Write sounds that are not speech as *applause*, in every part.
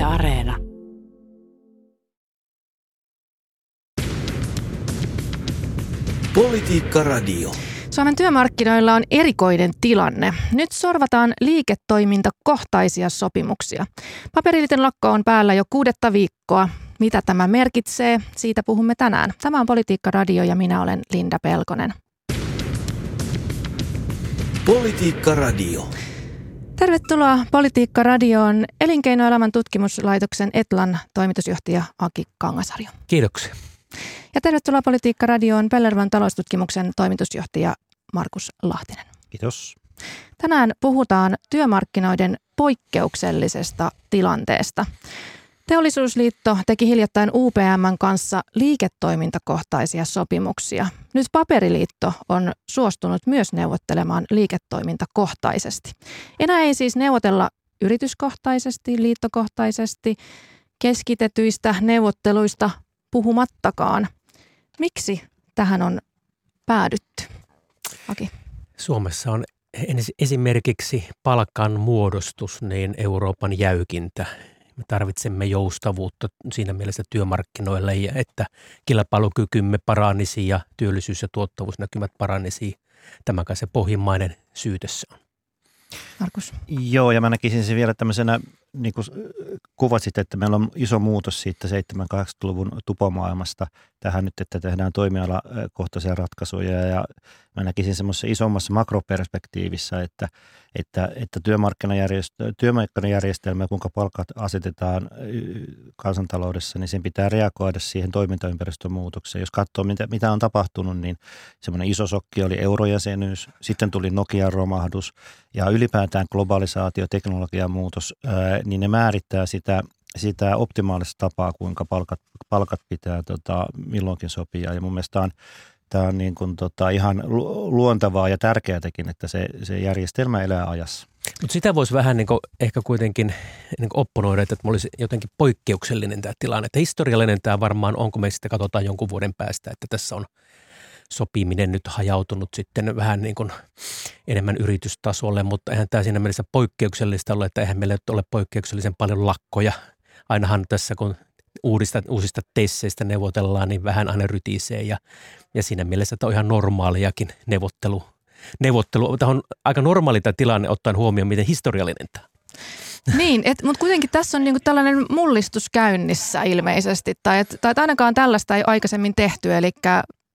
Yle Areena. Politiikka Radio. Suomen työmarkkinoilla on erikoinen tilanne. Nyt sorvataan liiketoimintakohtaisia sopimuksia. Paperillinen lakko on päällä jo kuudetta viikkoa. Mitä tämä merkitsee? Siitä puhumme tänään. Tämä on Politiikka Radio ja minä olen Linda Pelkonen. Politiikka Radio. Tervetuloa Politiikka Radioon Elinkeinoelämän tutkimuslaitoksen Etlan toimitusjohtaja Aki Kangasarjo. Kiitoksia. Ja tervetuloa Politiikka Radioon Pellervan taloustutkimuksen toimitusjohtaja Markus Lahtinen. Kiitos. Tänään puhutaan työmarkkinoiden poikkeuksellisesta tilanteesta. Teollisuusliitto teki hiljattain UPMn kanssa liiketoimintakohtaisia sopimuksia. Nyt Paperiliitto on suostunut myös neuvottelemaan liiketoimintakohtaisesti. Enää ei siis neuvotella yrityskohtaisesti, liittokohtaisesti, keskitetyistä neuvotteluista puhumattakaan. Miksi tähän on päädytty? Aki. Suomessa on esimerkiksi palkan muodostus niin Euroopan jäykintä. Me tarvitsemme joustavuutta siinä mielessä työmarkkinoille, että kilpailukykymme paranisi ja työllisyys- ja tuottavuusnäkymät paranisi. Tämä kai se pohjimmainen syytössä on. Markus. Joo, ja mä näkisin sen vielä tämmöisenä niin kuin kuvasit, että meillä on iso muutos siitä 7-80-luvun tupomaailmasta tähän nyt, että tehdään toimialakohtaisia ratkaisuja ja mä näkisin semmoisessa isommassa makroperspektiivissä, että, että, että työmarkkinajärjestelmä, kuinka palkat asetetaan kansantaloudessa, niin sen pitää reagoida siihen toimintaympäristön muutokseen. Jos katsoo, mitä, mitä on tapahtunut, niin semmoinen iso sokki oli eurojäsenyys, sitten tuli Nokian romahdus ja ylipäätään globalisaatio, teknologian muutos, niin ne määrittää sitä, sitä optimaalista tapaa, kuinka palkat, palkat pitää tota, milloinkin sopia. Ja mun mielestä on, tämä on niin kuin, tota, ihan luontavaa ja tärkeääkin, että se, se järjestelmä elää ajassa. Mutta sitä voisi vähän niin kuin, ehkä kuitenkin niin kuin opponoida, että olisi jotenkin poikkeuksellinen tämä tilanne. Että historiallinen tämä varmaan on, kun me sitten katsotaan jonkun vuoden päästä, että tässä on – sopiminen nyt hajautunut sitten vähän niin kuin enemmän yritystasolle, mutta eihän tämä siinä mielessä poikkeuksellista ole, että eihän meillä ole poikkeuksellisen paljon lakkoja. Ainahan tässä kun uudista, uusista tesseistä neuvotellaan, niin vähän aina rytisee ja, ja siinä mielessä tämä on ihan normaaliakin neuvottelu. neuvottelu. Tämä on aika normaali tämä tilanne ottaen huomioon, miten historiallinen tämä niin, mutta kuitenkin tässä on niinku tällainen mullistus käynnissä ilmeisesti, tai että tai ainakaan tällaista ei aikaisemmin tehty, eli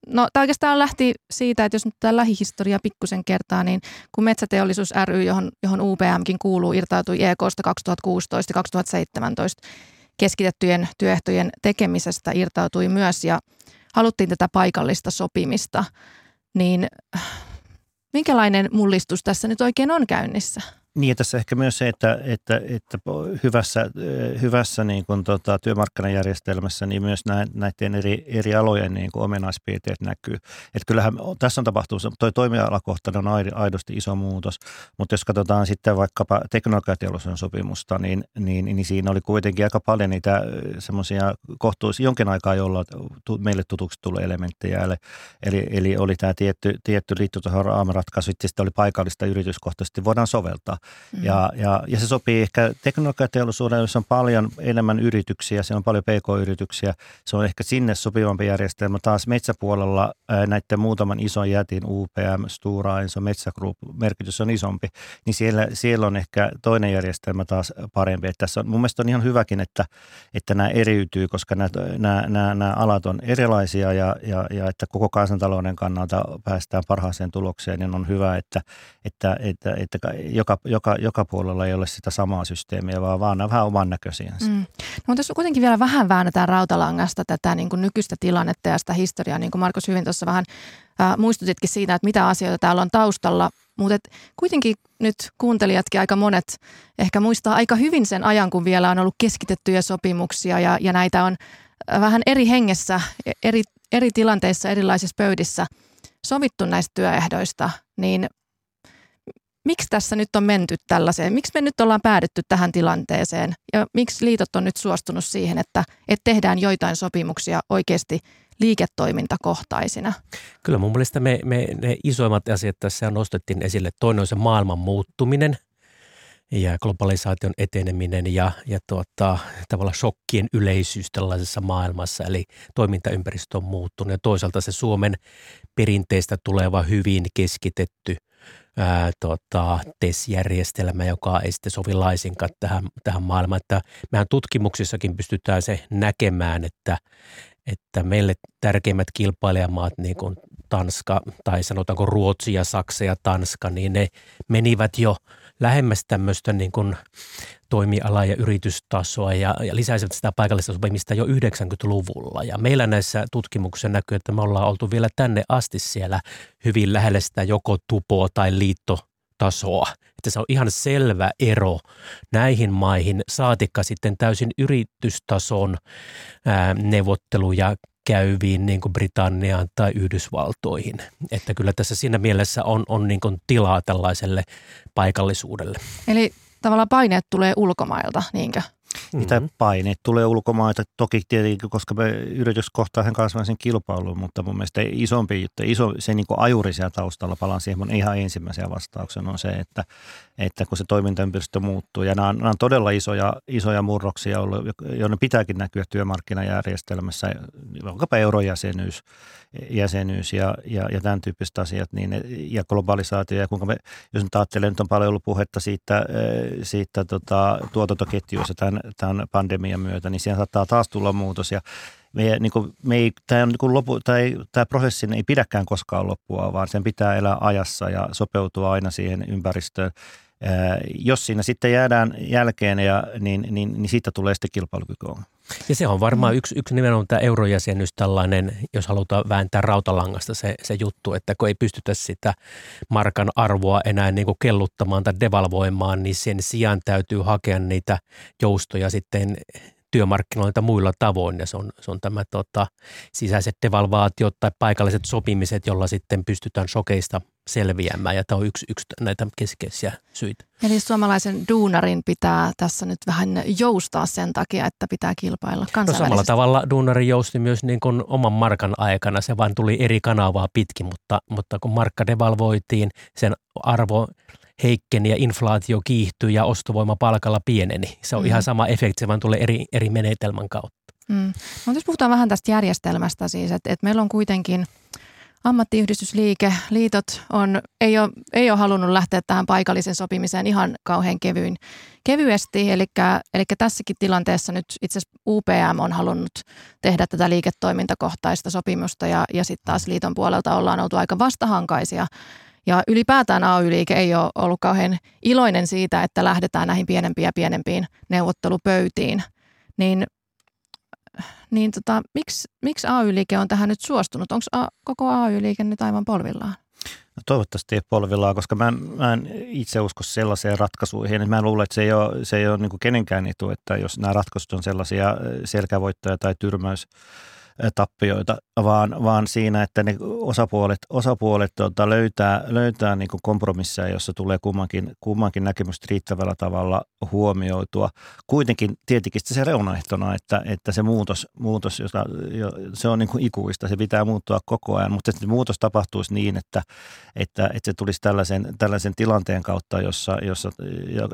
No tämä oikeastaan lähti siitä, että jos nyt tämä lähihistoria pikkusen kertaa, niin kun Metsäteollisuus ry, johon, johon UPMkin kuuluu, irtautui EKsta 2016 ja 2017 keskitettyjen työehtojen tekemisestä irtautui myös ja haluttiin tätä paikallista sopimista, niin minkälainen mullistus tässä nyt oikein on käynnissä? Niin tässä ehkä myös se, että, että, että hyvässä, hyvässä niin kuin tota, työmarkkinajärjestelmässä niin myös näiden eri, eri alojen niin kuin ominaispiirteet näkyy. Että kyllähän tässä on tapahtunut, tuo toimialakohtainen on aidosti iso muutos, mutta jos katsotaan sitten vaikkapa teknologiateollisuuden sopimusta, niin, niin, niin siinä oli kuitenkin aika paljon niitä semmoisia kohtuus jonkin aikaa, jolla meille tutuksi tuli elementtejä. Eli, eli, eli oli tämä tietty, tietty liittotason raamiratkaisu, sitten oli paikallista yrityskohtaisesti voidaan soveltaa. Mm. Ja, ja, ja se sopii ehkä teknologiateollisuudelle, jossa on paljon enemmän yrityksiä, se on paljon pk-yrityksiä, se on ehkä sinne sopivampi järjestelmä. Taas metsäpuolella näiden muutaman ison jätin, UPM, Stura Enso, Metsä Group, merkitys on isompi, niin siellä, siellä on ehkä toinen järjestelmä taas parempi. Että tässä on, mun mielestä on ihan hyväkin, että, että nämä eriytyy, koska nämä, nämä, nämä, nämä alat on erilaisia ja, ja, ja että koko kansantalouden kannalta päästään parhaaseen tulokseen, niin on hyvä, että, että, että, että joka, joka, joka puolella ei ole sitä samaa systeemiä, vaan vaan vähän oman näköisiä. Mm. No, tässä kuitenkin vielä vähän väännetään rautalangasta tätä niin kuin nykyistä tilannetta ja sitä historiaa, niin kuin Markus hyvin tuossa vähän äh, muistutitkin siitä, että mitä asioita täällä on taustalla. Mutta kuitenkin nyt kuuntelijatkin aika monet ehkä muistaa aika hyvin sen ajan, kun vielä on ollut keskitettyjä sopimuksia ja, ja näitä on vähän eri hengessä, eri, eri tilanteissa, erilaisissa pöydissä sovittu näistä työehdoista, niin miksi tässä nyt on menty tällaiseen? Miksi me nyt ollaan päädytty tähän tilanteeseen? Ja miksi liitot on nyt suostunut siihen, että, että tehdään joitain sopimuksia oikeasti liiketoimintakohtaisina? Kyllä mun mielestä me, me ne isoimmat asiat tässä nostettiin esille. Toinen on se maailman muuttuminen. ja globalisaation eteneminen ja, ja tuota, tavallaan shokkien yleisyys tällaisessa maailmassa, eli toimintaympäristö on muuttunut ja toisaalta se Suomen perinteistä tuleva hyvin keskitetty ää, tota, TES-järjestelmä, joka ei sitten sovi laisinkaan tähän, tähän maailmaan. Että mehän tutkimuksissakin pystytään se näkemään, että, että meille tärkeimmät kilpailijamaat, niin kuin Tanska tai sanotaanko Ruotsi ja Saksa ja Tanska, niin ne menivät jo lähemmäs tämmöistä niin kuin toimiala- ja yritystasoa ja, ja lisäisivät sitä paikallista sopimista jo 90-luvulla. Ja meillä näissä tutkimuksissa näkyy, että me ollaan oltu vielä tänne asti siellä hyvin lähellä sitä joko tupoa tai liitto tasoa. Että se on ihan selvä ero näihin maihin, saatikka sitten täysin yritystason ää, neuvotteluja käyviin niin kuin Britanniaan tai Yhdysvaltoihin. Että kyllä tässä siinä mielessä on, on niin kuin tilaa tällaiselle paikallisuudelle. Eli tavallaan paineet tulee ulkomailta, niinkö? Mitä mm-hmm. paineet tulee ulkomailta, toki tietenkin, koska me yritys kohtaa sen kansainvälisen kilpailun, mutta mun mielestä isompi juttu, iso, se niin kuin ajuri siellä taustalla, palaan siihen mun ihan ensimmäisen vastauksen, on se, että, että kun se toimintaympäristö muuttuu, ja nämä on, nämä on todella isoja, isoja murroksia ollut, joiden pitääkin näkyä työmarkkinajärjestelmässä, vaikkapa eurojäsenyys jäsenyys ja, ja, ja tämän tyyppiset asiat, niin, ja globalisaatio, ja kuinka me, jos nyt ajattelee, nyt on paljon ollut puhetta siitä, siitä tota, tuotantoketjuissa tämän, tämän pandemian myötä, niin siihen saattaa taas tulla muutos, ja me, niin kuin, me ei, tämä, on, niin kuin lopu, tämä, tämä prosessi ei pidäkään koskaan loppua, vaan sen pitää elää ajassa ja sopeutua aina siihen ympäristöön. Jos siinä sitten jäädään jälkeen, ja, niin, niin, niin siitä tulee sitten kilpailukyky ja se on varmaan mm. yksi, yksi nimenomaan tämä eurojäsenyys tällainen, jos halutaan vääntää rautalangasta se, se juttu, että kun ei pystytä sitä markan arvoa enää niin kuin kelluttamaan tai devalvoimaan, niin sen sijaan täytyy hakea niitä joustoja sitten työmarkkinoilta muilla tavoin ja se on, se on tämä tota, sisäiset devalvaatiot tai paikalliset sopimiset, jolla sitten pystytään shokeista selviämään ja tämä on yksi, yksi näitä keskeisiä syitä. Eli suomalaisen duunarin pitää tässä nyt vähän joustaa sen takia, että pitää kilpailla no kansainvälisesti. No samalla tavalla duunari jousti myös niin kuin oman markan aikana, se vain tuli eri kanavaa pitkin, mutta, mutta kun markka devalvoitiin, sen arvo heikkeni ja inflaatio kiihtyi ja ostovoima palkalla pieneni. Se on mm. ihan sama efekti, se vaan tulee eri, eri menetelmän kautta. Mm. No, jos puhutaan vähän tästä järjestelmästä siis, että, että meillä on kuitenkin ammattiyhdistysliike, liitot on, ei, ole, ei ole halunnut lähteä tähän paikallisen sopimiseen ihan kauhean kevyin, kevyesti. Eli, eli tässäkin tilanteessa nyt itse asiassa UPM on halunnut tehdä tätä liiketoimintakohtaista sopimusta ja, ja sitten taas liiton puolelta ollaan oltu aika vastahankaisia ja ylipäätään AY-liike ei ole ollut kauhean iloinen siitä, että lähdetään näihin pienempiin ja pienempiin neuvottelupöytiin. Niin, niin tota, miksi, miksi AY-liike on tähän nyt suostunut? Onko koko AY-liike nyt aivan polvillaan? No toivottavasti ei polvillaan, koska mä en, mä en itse usko sellaiseen ratkaisuihin. Mä luulen, että se ei ole, se ei ole niin kenenkään etu, että jos nämä ratkaisut on sellaisia selkävoittoja tai tyrmäys tappioita, vaan, vaan siinä, että ne osapuolet, osapuolet tuota, löytää, löytää niin kompromisseja, jossa tulee kummankin, kummankin näkemystä riittävällä tavalla huomioitua. Kuitenkin tietenkin se reunaehtona, että, että se muutos, muutos jota, se on niin kuin ikuista, se pitää muuttua koko ajan, mutta se muutos tapahtuisi niin, että, että, että se tulisi tällaisen, tällaisen tilanteen kautta, jossa, jossa,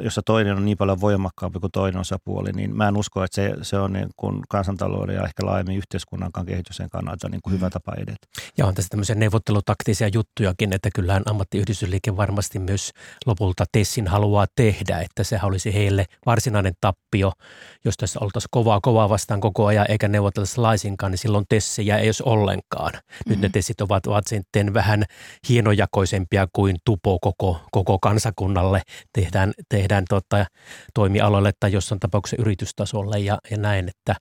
jossa toinen on niin paljon voimakkaampi kuin toinen osapuoli, niin mä en usko, että se, se on niin kuin kansantalouden ja ehkä laajemmin yhteiskunnan kehityksen kannalta niin kuin hyvä mm. tapa edetä. Ja on tässä tämmöisiä neuvottelutaktisia juttujakin, että kyllähän ammattiyhdistysliike varmasti myös lopulta Tessin haluaa tehdä, että se olisi heille varsinainen tappio, jos tässä oltaisiin kovaa kovaa vastaan koko ajan eikä neuvoteltaisi laisinkaan, niin silloin Tessejä ei olisi ollenkaan. Nyt mm-hmm. ne Tessit ovat, ovat sitten vähän hienojakoisempia kuin tupo koko, koko kansakunnalle. Tehdään, tehdään tota, toimialoille tai jossain tapauksessa yritystasolle ja, ja näin, että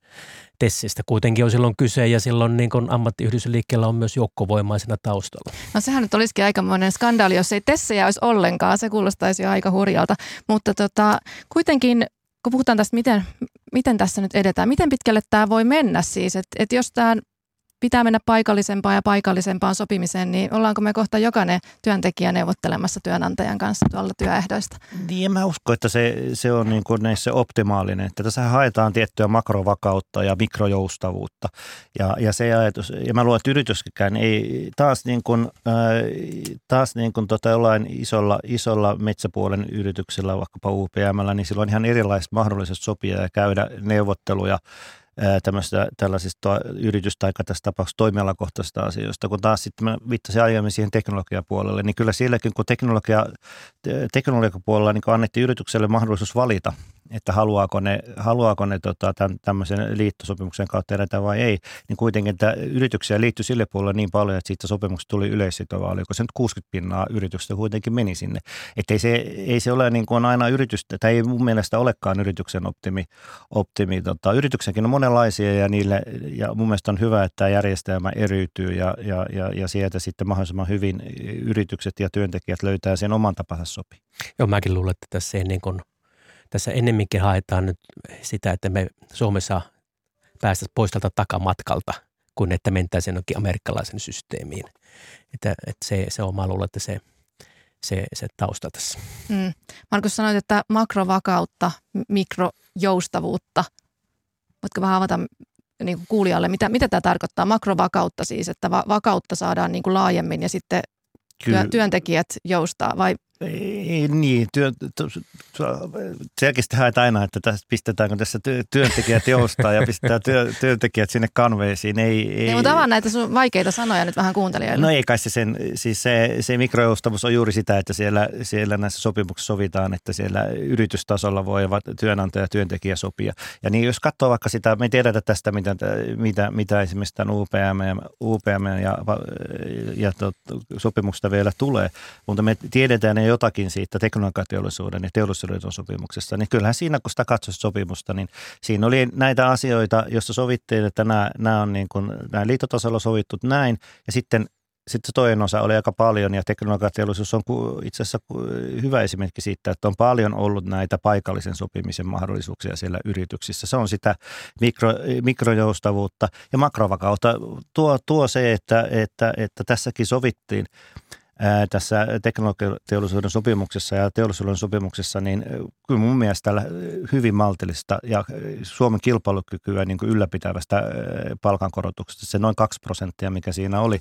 Tessistä kuitenkin on silloin kyse ja silloin niin kuin ammattiyhdysliikkeellä on myös joukkovoimaisena taustalla. No sehän nyt olisikin aikamoinen skandaali, jos ei Tessejä olisi ollenkaan. Se kuulostaisi jo aika hurjalta. Mutta tota, kuitenkin, kun puhutaan tästä, miten, miten tässä nyt edetään, miten pitkälle tämä voi mennä siis, että et jos tämä pitää mennä paikallisempaan ja paikallisempaan sopimiseen, niin ollaanko me kohta jokainen työntekijä neuvottelemassa työnantajan kanssa tuolla työehdoista? Niin, mä uskon, että se, se on niin kuin näissä optimaalinen. Että tässä haetaan tiettyä makrovakautta ja mikrojoustavuutta. Ja, ja se ajatus, ja mä luulen, että yrityskään ei taas niin kuin, äh, taas niin kuin tota jollain isolla, isolla metsäpuolen yrityksellä, vaikkapa UPMllä, niin silloin ihan erilaiset mahdollisuudet sopia ja käydä neuvotteluja tämmöistä, tällaisista yritys- tai tässä tapauksessa toimialakohtaisista asioista. Kun taas sitten mä viittasin aiemmin siihen teknologiapuolelle, niin kyllä sielläkin kun teknologia, teknologiapuolella niin annettiin yritykselle mahdollisuus valita, että haluaako ne, haluaako ne tota, tämän, tämmöisen liittosopimuksen kautta edetä vai ei, niin kuitenkin että yrityksiä liittyi sille puolelle niin paljon, että siitä sopimuksesta tuli yleissitova, oliko se nyt 60 pinnaa yritystä kuitenkin meni sinne. Että ei se, ei se ole niin kuin aina yritystä, tai ei mun mielestä olekaan yrityksen optimi. optimi tota, yrityksenkin on monenlaisia ja, niille, ja mun mielestä on hyvä, että tämä järjestelmä eriytyy ja, ja, ja, ja sieltä sitten mahdollisimman hyvin yritykset ja työntekijät löytää sen oman tapansa sopii. Joo, mäkin luulen, että tässä ei niin kuin – tässä ennemminkin haetaan nyt sitä, että me Suomessa päästäisiin pois tältä takamatkalta, kuin että mentäisiin jonkin amerikkalaisen systeemiin. Että, että se, se on, mä luulen, että se, se, se tausta tässä. Mm. Markus sanoit, että makrovakautta, mikrojoustavuutta. Voitko vähän avata niin kuin kuulijalle, mitä, mitä tämä tarkoittaa? Makrovakautta siis, että va- vakautta saadaan niin kuin laajemmin ja sitten Kyllä. työntekijät joustaa vai ei, niin, työ, selkeästi haetaan aina, että tässä pistetäänkö tässä työntekijät joustaa ja pistetään työ, työntekijät sinne kanveisiin. Ei, ei, ei mutta avaa näitä sun vaikeita sanoja nyt vähän kuuntelijoille. No ei kai se sen, siis se, se mikrojoustavuus on juuri sitä, että siellä, siellä näissä sopimuksissa sovitaan, että siellä yritystasolla voi työnantaja ja työntekijä sopia. Ja niin jos katsoo vaikka sitä, me ei tiedetä tästä, mitä, mitä, mitä esimerkiksi tämän UPM, ja, UPM ja, ja tot, sopimuksesta vielä tulee, mutta me tiedetään ne jotakin siitä teknologiateollisuuden ja teollisuuden sopimuksesta, niin kyllähän siinä, kun sitä katsoi sopimusta, niin siinä oli näitä asioita, joissa sovittiin, että nämä, nämä on niin kuin, nämä liitotasolla sovittu näin, ja sitten sitten toinen osa oli aika paljon ja teknologiateollisuus on itse asiassa hyvä esimerkki siitä, että on paljon ollut näitä paikallisen sopimisen mahdollisuuksia siellä yrityksissä. Se on sitä mikro, mikrojoustavuutta ja makrovakautta. Tuo, tuo se, että, että, että tässäkin sovittiin tässä teknologiateollisuuden sopimuksessa ja teollisuuden sopimuksessa, niin kyllä mun mielestä hyvin maltillista ja Suomen kilpailukykyä niin kuin ylläpitävästä palkankorotuksesta, se noin 2 prosenttia, mikä siinä oli,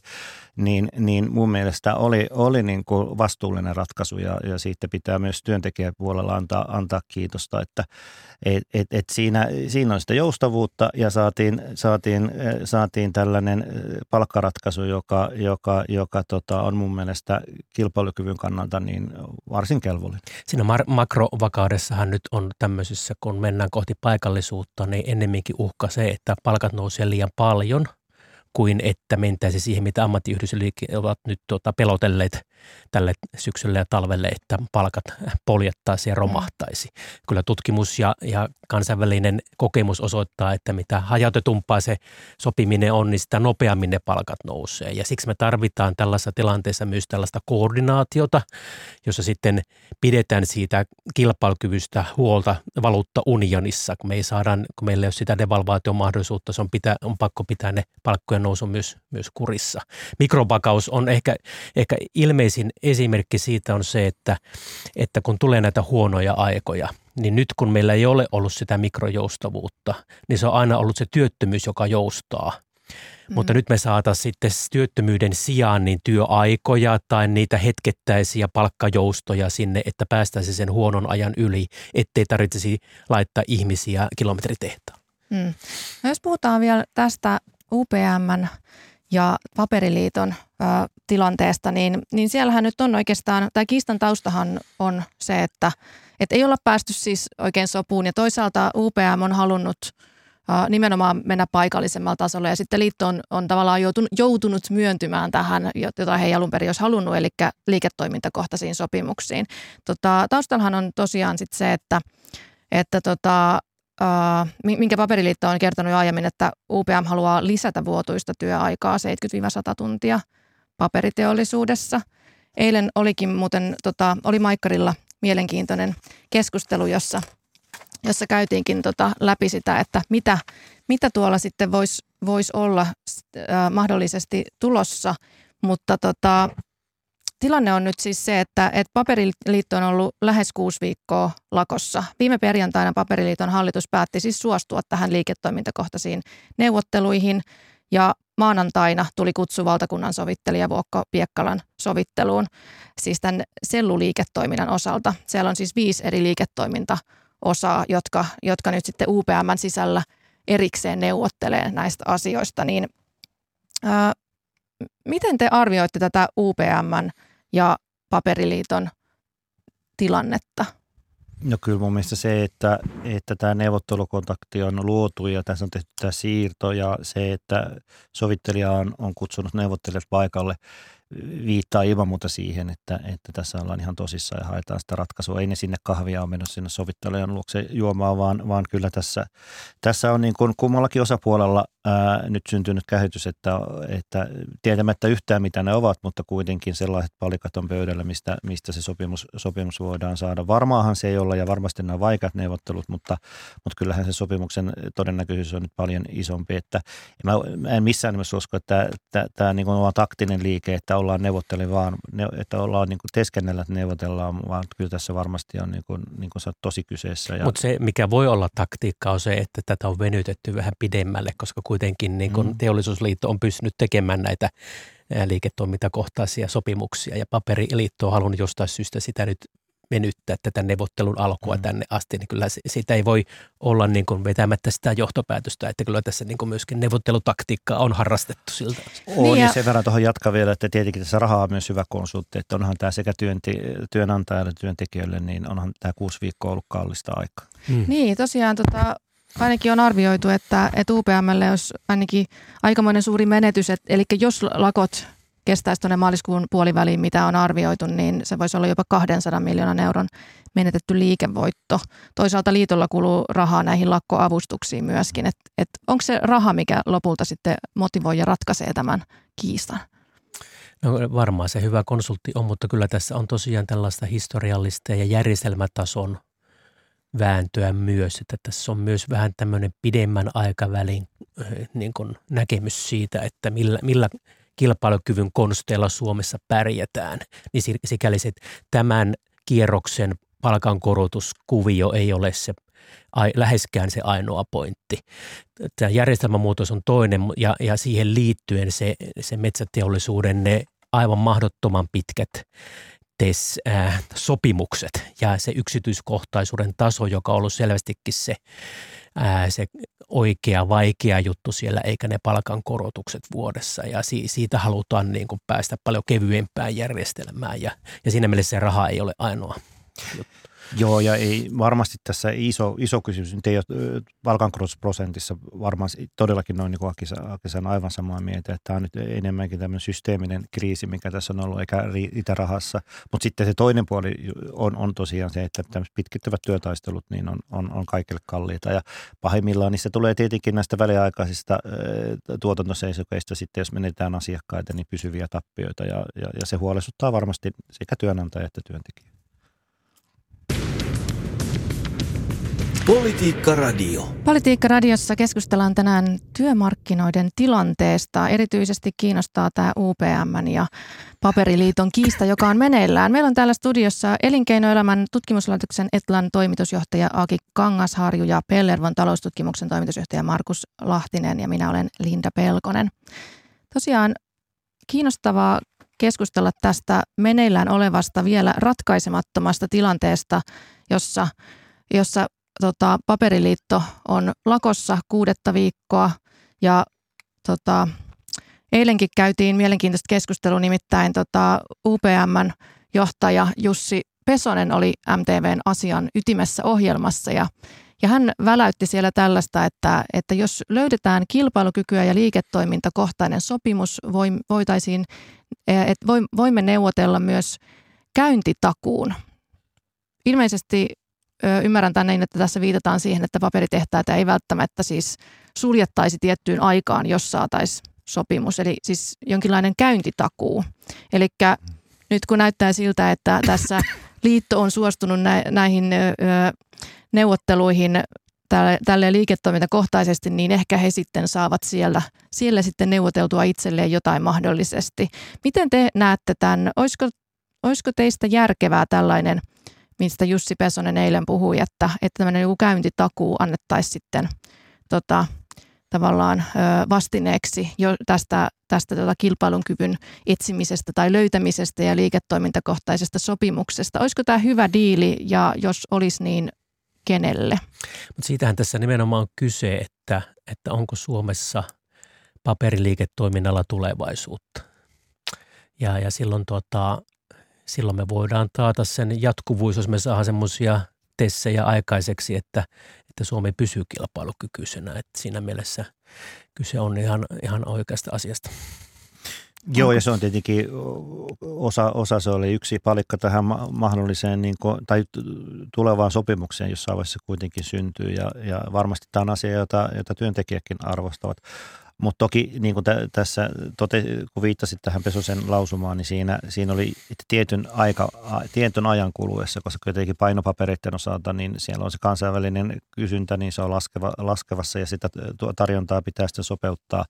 niin, niin mun mielestä oli, oli niin kuin vastuullinen ratkaisu ja, ja siitä pitää myös työntekijäpuolella antaa, antaa kiitosta, että et, et, et siinä, siinä on sitä joustavuutta ja saatiin, saatiin, saatiin tällainen palkkaratkaisu, joka, joka, joka tota, on mun mielestä kilpailukyvyn kannalta niin varsin kelvollinen. Siinä mar- makrovakaudessahan nyt on tämmöisissä, kun mennään kohti paikallisuutta, niin ennemminkin uhka se, että palkat nousee liian paljon – kuin että mentäisi siihen, mitä ammattiyhdistysliikkeet ovat nyt tuota, pelotelleet tälle syksylle ja talvelle, että palkat poljettaisi ja romahtaisi. Kyllä tutkimus ja, ja kansainvälinen kokemus osoittaa, että mitä hajautetumpaa se sopiminen on, niin sitä nopeammin ne palkat nousee. Ja siksi me tarvitaan tällaisessa tilanteessa myös tällaista koordinaatiota, jossa sitten pidetään siitä kilpailukyvystä huolta valuutta unionissa, kun me ei saada, kun meillä ei ole sitä devalvaatiomahdollisuutta, se on, pitää, on pakko pitää ne palkkojen nousu myös, myös kurissa. Mikrovakaus on ehkä, ehkä ilmeisin esimerkki siitä on se, että, että kun tulee näitä huonoja aikoja, niin nyt kun meillä ei ole ollut sitä mikrojoustavuutta, niin se on aina ollut se työttömyys, joka joustaa. Mm. Mutta nyt me saataisiin sitten työttömyyden sijaan niin työaikoja tai niitä hetkettäisiä palkkajoustoja sinne, että päästäisiin sen huonon ajan yli, ettei tarvitsisi laittaa ihmisiä kilometritehtaan. Mm. No jos puhutaan vielä tästä UPM ja Paperiliiton tilanteesta, niin, niin siellähän nyt on oikeastaan, tai kiistan taustahan on se, että et ei olla päästy siis oikein sopuun ja toisaalta UPM on halunnut ö, nimenomaan mennä paikallisemmalle tasolle ja sitten liitto on, on tavallaan joutunut, joutunut myöntymään tähän, jota he ei alun perin olisi halunnut, eli liiketoimintakohtaisiin sopimuksiin. Tota, taustallahan on tosiaan sitten se, että että tota, minkä paperiliitto on kertonut jo aiemmin, että UPM haluaa lisätä vuotuista työaikaa 70-100 tuntia paperiteollisuudessa. Eilen olikin muuten, tota, oli Maikkarilla mielenkiintoinen keskustelu, jossa, jossa käytiinkin tota läpi sitä, että mitä, mitä tuolla sitten voisi voisi olla äh, mahdollisesti tulossa, mutta tota, tilanne on nyt siis se, että, että Paperiliitto on ollut lähes kuusi viikkoa lakossa. Viime perjantaina Paperiliiton hallitus päätti siis suostua tähän liiketoimintakohtaisiin neuvotteluihin ja maanantaina tuli kutsu valtakunnan sovittelija Vuokko Piekkalan sovitteluun, siis tämän selluliiketoiminnan osalta. Siellä on siis viisi eri liiketoimintaosaa, jotka, jotka nyt sitten UPMn sisällä erikseen neuvottelee näistä asioista. Niin, ää, miten te arvioitte tätä UPMn ja Paperiliiton tilannetta? No kyllä mun mielestä se, että, että tämä neuvottelukontakti on luotu ja tässä on tehty tämä siirto ja se, että sovittelija on, on kutsunut neuvottelijat paikalle – viittaa ilman muuta siihen, että, että tässä ollaan ihan tosissaan ja haetaan sitä ratkaisua. Ei ne sinne kahvia ole mennyt sinne sovittelijan luokse juomaan, vaan, vaan kyllä tässä, tässä on niin kuin kummallakin osapuolella ää, nyt syntynyt käsitys, että, että tietämättä yhtään mitä ne ovat, mutta kuitenkin sellaiset palikat on pöydällä, mistä, mistä se sopimus, sopimus voidaan saada. Varmaahan se ei olla ja varmasti nämä vaikeat neuvottelut, mutta, mutta kyllähän se sopimuksen todennäköisyys on nyt paljon isompi. Että mä, mä en missään nimessä usko, että tämä, niin on taktinen liike, että ollaan neuvotteli vaan, että ollaan niin kuin teskennellä, että neuvotellaan, vaan kyllä tässä varmasti on niin kuin, niin kuin tosi kyseessä. Ja... Mutta se, mikä voi olla taktiikka, on se, että tätä on venytetty vähän pidemmälle, koska kuitenkin niin kuin mm. teollisuusliitto on pystynyt tekemään näitä liiketoimintakohtaisia sopimuksia ja paperiliitto on halunnut jostain syystä sitä nyt venyttää tätä neuvottelun alkua mm. tänne asti, niin kyllä siitä ei voi olla niin kuin vetämättä sitä johtopäätöstä, että kyllä tässä niin kuin myöskin neuvottelutaktiikkaa on harrastettu siltä. On, niin ja, ja sen verran tuohon jatkaa vielä, että tietenkin tässä rahaa on myös hyvä konsultti, että onhan tämä sekä työnti, työnantajalle että työntekijöille, niin onhan tämä kuusi viikkoa ollut kallista aikaa. Mm. Niin, tosiaan tota, ainakin on arvioitu, että, että UPMlle olisi ainakin aikamoinen suuri menetys, että, eli jos lakot kestäisi tuonne maaliskuun puoliväliin, mitä on arvioitu, niin se voisi olla jopa 200 miljoonan euron menetetty liikevoitto. Toisaalta liitolla kuluu rahaa näihin lakkoavustuksiin myöskin. Et, et onko se raha, mikä lopulta sitten motivoi ja ratkaisee tämän kiistan? No varmaan se hyvä konsultti on, mutta kyllä tässä on tosiaan tällaista historiallista ja järjestelmätason vääntöä myös, että tässä on myös vähän tämmöinen pidemmän aikavälin eh, niin kuin näkemys siitä, että millä, millä kilpailukyvyn konsteilla Suomessa pärjätään, niin sikäli se tämän kierroksen palkankorotuskuvio ei ole se läheskään se ainoa pointti. Tämä järjestelmämuutos on toinen ja, ja siihen liittyen se, se metsäteollisuuden ne aivan mahdottoman pitkät tes, äh, sopimukset ja se yksityiskohtaisuuden taso, joka on ollut selvästikin se, äh, se oikea, vaikea juttu siellä, eikä ne palkankorotukset vuodessa. Ja si- siitä halutaan niin kuin päästä paljon kevyempään järjestelmään ja, ja siinä mielessä se raha ei ole ainoa juttu. Joo, ja ei, varmasti tässä iso, iso kysymys, nyt ei ole palkankorotusprosentissa varmaan todellakin noin niin kuin aivan samaa mieltä, että tämä on nyt enemmänkin tämmöinen systeeminen kriisi, mikä tässä on ollut, eikä riitä rahassa. Mutta sitten se toinen puoli on, on tosiaan se, että tämmöiset pitkittyvät työtaistelut niin on, on, on kaikille kalliita, ja pahimmillaan niissä tulee tietenkin näistä väliaikaisista tuotantoseisokeista sitten, jos menetään asiakkaita, niin pysyviä tappioita, ja, ja, ja se huolestuttaa varmasti sekä työnantaja että työntekijä. Politiikka Radio. Politiikka Radiossa keskustellaan tänään työmarkkinoiden tilanteesta. Erityisesti kiinnostaa tämä UPM ja Paperiliiton kiista, joka on meneillään. Meillä on täällä studiossa Elinkeinoelämän tutkimuslaitoksen Etlan toimitusjohtaja Aki Kangasharju ja Pellervon taloustutkimuksen toimitusjohtaja Markus Lahtinen ja minä olen Linda Pelkonen. Tosiaan kiinnostavaa keskustella tästä meneillään olevasta vielä ratkaisemattomasta tilanteesta, jossa jossa tota, paperiliitto on lakossa kuudetta viikkoa ja tota, eilenkin käytiin mielenkiintoista keskustelua, nimittäin tota, UPMn johtaja Jussi Pesonen oli MTVn asian ytimessä ohjelmassa ja, ja hän väläytti siellä tällaista, että, että jos löydetään kilpailukykyä ja liiketoimintakohtainen sopimus, voitaisiin, että voimme neuvotella myös käyntitakuun. Ilmeisesti ymmärrän tänne, että tässä viitataan siihen, että paperitehtaita ei välttämättä siis suljettaisi tiettyyn aikaan, jos saataisiin sopimus, eli siis jonkinlainen käyntitakuu. Eli nyt kun näyttää siltä, että tässä *coughs* liitto on suostunut näihin neuvotteluihin tälle, tälle liiketoimintakohtaisesti, niin ehkä he sitten saavat siellä, siellä sitten neuvoteltua itselleen jotain mahdollisesti. Miten te näette tämän? Olisiko, olisiko teistä järkevää tällainen, mistä Jussi Pesonen eilen puhui, että, että tämmöinen joku käyntitakuu annettaisiin sitten tota, tavallaan vastineeksi jo tästä, tästä tota kilpailukyvyn etsimisestä tai löytämisestä ja liiketoimintakohtaisesta sopimuksesta. Olisiko tämä hyvä diili ja jos olisi niin kenelle? Mutta siitähän tässä nimenomaan on kyse, että, että onko Suomessa paperiliiketoiminnalla tulevaisuutta. Ja, ja silloin, tota, silloin me voidaan taata sen jatkuvuus, jos me saadaan semmoisia tessejä aikaiseksi, että, että Suomi pysyy kilpailukykyisenä. Että siinä mielessä kyse on ihan, ihan oikeasta asiasta. Joo, ja se on tietenkin osa, osa se oli yksi palikka tähän mahdolliseen niin kuin, tai tulevaan sopimukseen, jossa vaiheessa kuitenkin syntyy. Ja, ja varmasti tämä on asia, jota, jota työntekijätkin arvostavat. Mutta toki niin kuin tä, tässä, tote, kun viittasit tähän Pesosen lausumaan, niin siinä, siinä oli tietyn, aika, tietyn ajan kuluessa, koska kuitenkin painopapereiden osalta, niin siellä on se kansainvälinen kysyntä, niin se on laskeva, laskevassa ja sitä tarjontaa pitää sitten sopeuttaa.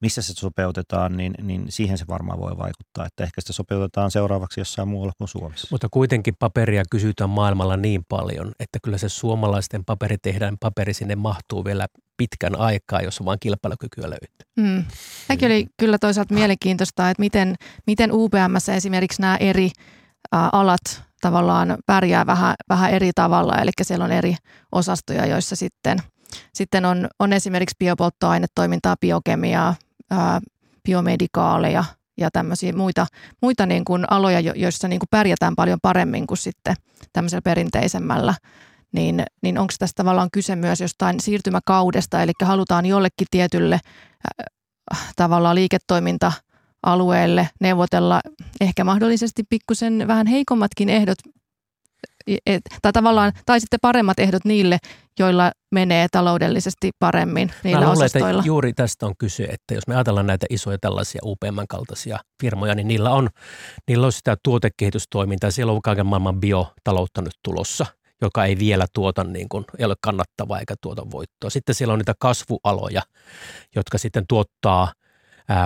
Missä se sopeutetaan, niin, niin siihen se varmaan voi vaikuttaa, että ehkä sitä sopeutetaan seuraavaksi jossain muualla kuin Suomessa. Mutta kuitenkin paperia kysytään maailmalla niin paljon, että kyllä se suomalaisten paperi tehdään, paperi sinne mahtuu vielä pitkän aikaa, jos vaan kilpailukykyä löytyy. Mm. Tämäkin oli kyllä toisaalta mielenkiintoista, että miten, miten UPM esimerkiksi nämä eri ä, alat tavallaan pärjää vähän, vähän eri tavalla, eli siellä on eri osastoja, joissa sitten, sitten on, on esimerkiksi biopolttoainetoimintaa, biokemiaa, ää, biomedikaaleja ja tämmöisiä muita, muita niin kuin aloja, joissa niin kuin pärjätään paljon paremmin kuin sitten tämmöisellä perinteisemmällä niin, niin onko tässä tavallaan kyse myös jostain siirtymäkaudesta, eli halutaan jollekin tietylle äh, tavallaan liiketoiminta alueelle neuvotella ehkä mahdollisesti pikkusen vähän heikommatkin ehdot, et, tai tavallaan, tai sitten paremmat ehdot niille, joilla menee taloudellisesti paremmin niillä Mä luulen, osastoilla. Että juuri tästä on kyse, että jos me ajatellaan näitä isoja tällaisia UPM-kaltaisia firmoja, niin niillä on, niillä on sitä tuotekehitystoimintaa, siellä on kaiken maailman biotaloutta nyt tulossa – joka ei vielä tuota, niin kuin, ei ole kannattavaa eikä tuota voittoa. Sitten siellä on niitä kasvualoja, jotka sitten tuottaa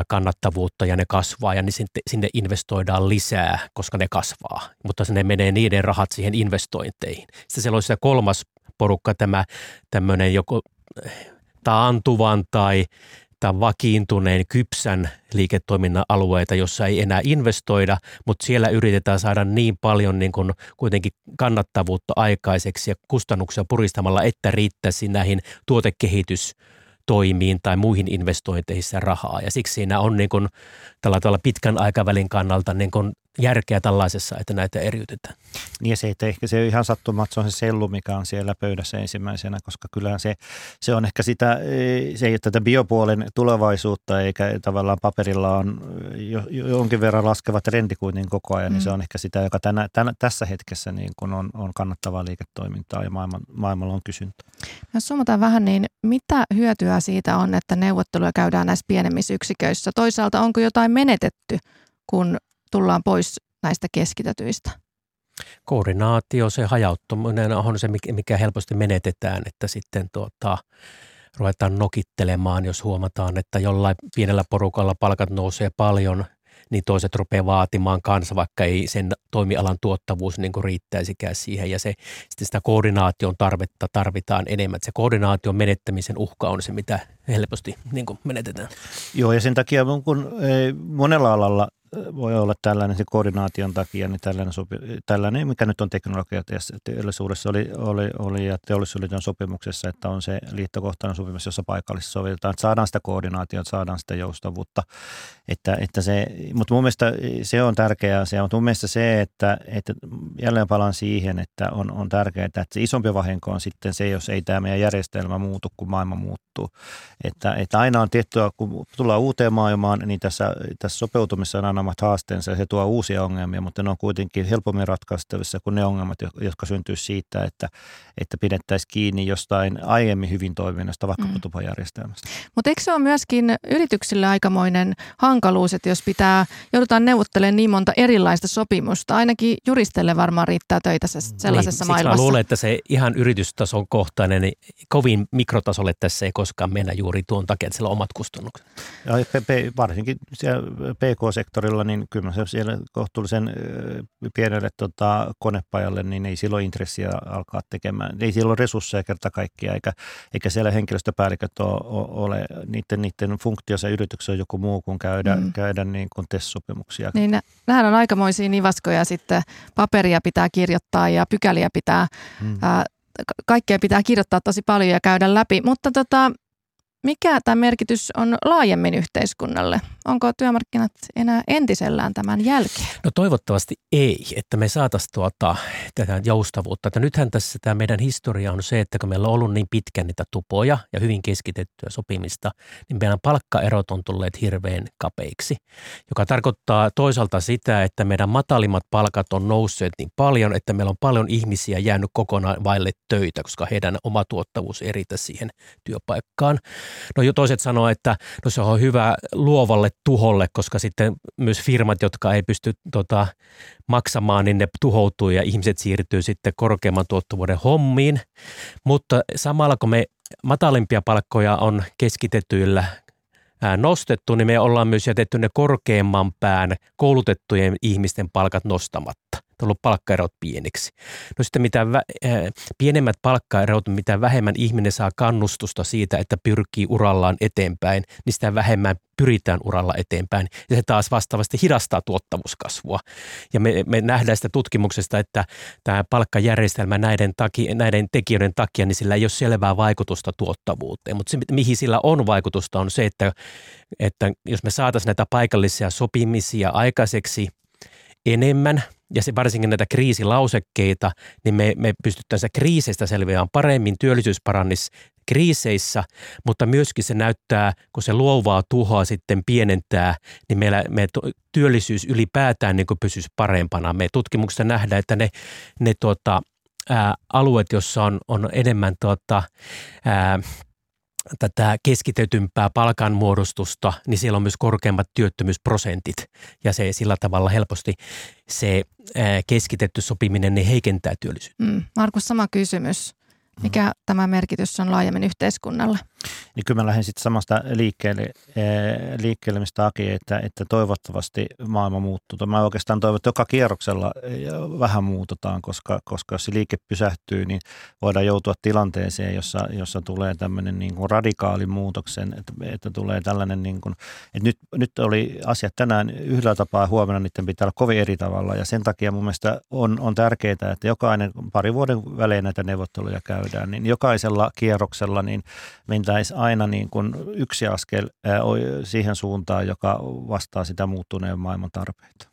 kannattavuutta ja ne kasvaa ja niin sinne investoidaan lisää, koska ne kasvaa. Mutta sinne menee niiden rahat siihen investointeihin. Sitten siellä on se kolmas porukka, tämä tämmöinen joko taantuvan tai tämän vakiintuneen kypsän liiketoiminnan alueita, jossa ei enää investoida, mutta siellä yritetään saada niin paljon niin kuin kuitenkin kannattavuutta aikaiseksi ja kustannuksia puristamalla, että riittäisi näihin tuotekehitys toimiin tai muihin investointeihin rahaa. Ja siksi siinä on niin kuin, tällä tavalla pitkän aikavälin kannalta niin kuin järkeä tällaisessa, että näitä eriytetään. Niin ja se, että ehkä se on ihan sattuma, että se on se sellu, mikä on siellä pöydässä ensimmäisenä, koska kyllä se, se on ehkä sitä, se ei ole tätä biopuolen tulevaisuutta, eikä tavallaan paperilla on jo, jonkin verran laskeva trendi kuitenkin koko ajan, mm. niin se mm. on ehkä sitä, joka tänä, tänä, tässä hetkessä niin kuin on, on kannattavaa liiketoimintaa ja maailman, maailmalla on kysyntä. Jos summataan vähän, niin mitä hyötyä siitä on, että neuvotteluja käydään näissä pienemmissä yksiköissä? Toisaalta onko jotain menetetty, kun tullaan pois näistä keskitetyistä? Koordinaatio, se hajauttuminen on se, mikä helposti menetetään, että sitten tuota, ruvetaan nokittelemaan, jos huomataan, että jollain pienellä porukalla palkat nousee paljon, niin toiset rupeaa vaatimaan kanssa, vaikka ei sen toimialan tuottavuus niin kuin riittäisikään siihen. Ja se, sitten sitä koordinaation tarvetta tarvitaan enemmän. Se koordinaation menettämisen uhka on se, mitä helposti niin kuin menetetään. Joo, ja sen takia kun monella alalla voi olla tällainen se koordinaation takia, niin tällainen, sopi, tällainen mikä nyt on teknologia teollisuudessa oli, oli, oli ja teollisuuden sopimuksessa, että on se liittokohtainen sopimus, jossa paikallisesti sovitetaan, että saadaan sitä koordinaatiota, saadaan sitä joustavuutta. Että, että se, mutta mun mielestä se on tärkeä asia, mutta mun mielestä se, että, että jälleen palaan siihen, että on, on tärkeää, että se isompi vahinko on sitten se, jos ei tämä meidän järjestelmä muutu, kun maailma muuttuu. Että, että aina on tiettyä, kun tullaan uuteen maailmaan, niin tässä, tässä sopeutumisessa on aina omat haasteensa ja se tuo uusia ongelmia, mutta ne on kuitenkin helpommin ratkaistavissa kuin ne ongelmat, jotka syntyy siitä, että, että pidettäisiin kiinni jostain aiemmin hyvin toiminnasta, vaikka mm. tupajärjestelmästä. Mutta eikö se ole myöskin yrityksille aikamoinen hankaluus, että jos pitää, joudutaan neuvottelemaan niin monta erilaista sopimusta, mutta ainakin juristelle varmaan riittää töitä se, sellaisessa niin, maailmassa. Mä luulen, että se ihan yritystason kohtainen, niin kovin mikrotasolle tässä ei koskaan mennä juuri tuon takia, että siellä on omat kustannukset. Ja varsinkin siellä PK-sektorilla, niin kyllä se siellä kohtuullisen pienelle tota, konepajalle, niin ei silloin intressiä alkaa tekemään. Ei silloin resursseja kerta kaikkia, eikä, eikä siellä henkilöstöpäälliköt ole, ole niiden, niiden funktiossa yrityksessä on joku muu kuin käydä, mm. käydä niin kuin TES-sopimuksia. Niin, nämähän on aikamoisia nivaskoja sitten. Paperia pitää kirjoittaa ja pykäliä pitää, mm. ää, kaikkea pitää kirjoittaa tosi paljon ja käydä läpi. Mutta tota, mikä tämä merkitys on laajemmin yhteiskunnalle? Onko työmarkkinat enää entisellään tämän jälkeen? No toivottavasti ei, että me saataisiin tuota, tätä joustavuutta. Että nythän tässä tämä meidän historia on se, että kun meillä on ollut niin pitkän niitä tupoja ja hyvin keskitettyä sopimista, niin meidän palkkaerot on tulleet hirveän kapeiksi, joka tarkoittaa toisaalta sitä, että meidän matalimmat palkat on nousseet niin paljon, että meillä on paljon ihmisiä jäänyt kokonaan vaille töitä, koska heidän oma tuottavuus ei riitä siihen työpaikkaan. No jo toiset sanoo, että no se on hyvä luovalle tuholle, koska sitten myös firmat, jotka ei pysty tota, maksamaan, niin ne tuhoutuu ja ihmiset siirtyy sitten korkeamman tuottavuuden hommiin. Mutta samalla kun me matalimpia palkkoja on keskitetyillä nostettu, niin me ollaan myös jätetty ne korkeamman pään koulutettujen ihmisten palkat nostamatta tullut palkkaerot pieniksi. No sitten mitä vä- äh, pienemmät palkkaerot, mitä vähemmän ihminen saa kannustusta siitä, että pyrkii urallaan eteenpäin, niin sitä vähemmän pyritään uralla eteenpäin. Ja se taas vastaavasti hidastaa tuottavuuskasvua. Ja me, me nähdään sitä tutkimuksesta, että tämä palkkajärjestelmä näiden, taki, näiden tekijöiden takia, niin sillä ei ole selvää vaikutusta tuottavuuteen. Mutta se, mihin sillä on vaikutusta, on se, että, että jos me saataisiin näitä paikallisia sopimisia aikaiseksi enemmän – ja se varsinkin näitä kriisilausekkeita, niin me, me pystyttäisiin kriiseistä selviämään paremmin, työllisyys parannisi kriiseissä, mutta myöskin se näyttää, kun se luovaa tuhoa sitten pienentää, niin meillä me työllisyys ylipäätään niin kuin pysyisi parempana. Me tutkimuksessa nähdään, että ne, ne tuota, ää, alueet, joissa on, on enemmän tuota, ää, tätä keskitetympää palkanmuodostusta, niin siellä on myös korkeammat työttömyysprosentit ja se sillä tavalla helposti se keskitetty sopiminen niin heikentää työllisyyttä. Mm. Markus, sama kysymys. Mikä tämä merkitys on laajemmin yhteiskunnalle? Niin kyllä mä lähden sitten samasta liikkeelle, eh, liikkeelle mistä Aki, että, että toivottavasti maailma muuttuu. Mä oikeastaan toivon, että joka kierroksella eh, vähän muutetaan, koska, koska jos se liike pysähtyy, niin voidaan joutua tilanteeseen, jossa, jossa tulee tämmöinen niin kuin radikaali muutoksen, että, että tulee tällainen, niin kuin, että nyt, nyt oli asiat tänään yhdellä tapaa, huomenna niiden pitää olla kovin eri tavalla ja sen takia mun mielestä on, on tärkeää, että jokainen pari vuoden välein näitä neuvotteluja käydään, niin jokaisella kierroksella niin mentäisiin aina niin kuin yksi askel siihen suuntaan, joka vastaa sitä muuttuneen maailman tarpeita.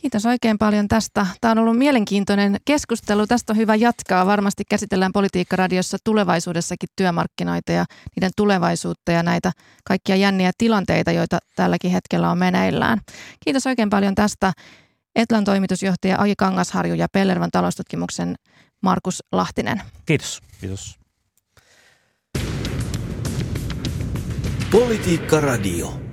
Kiitos oikein paljon tästä. Tämä on ollut mielenkiintoinen keskustelu. Tästä on hyvä jatkaa. Varmasti käsitellään Politiikka-radiossa tulevaisuudessakin työmarkkinoita ja niiden tulevaisuutta ja näitä kaikkia jänniä tilanteita, joita tälläkin hetkellä on meneillään. Kiitos oikein paljon tästä. Etlan toimitusjohtaja Agi Kangasharju ja Pellervan taloustutkimuksen Markus Lahtinen. Kiitos. Kiitos. Politiikka Radio.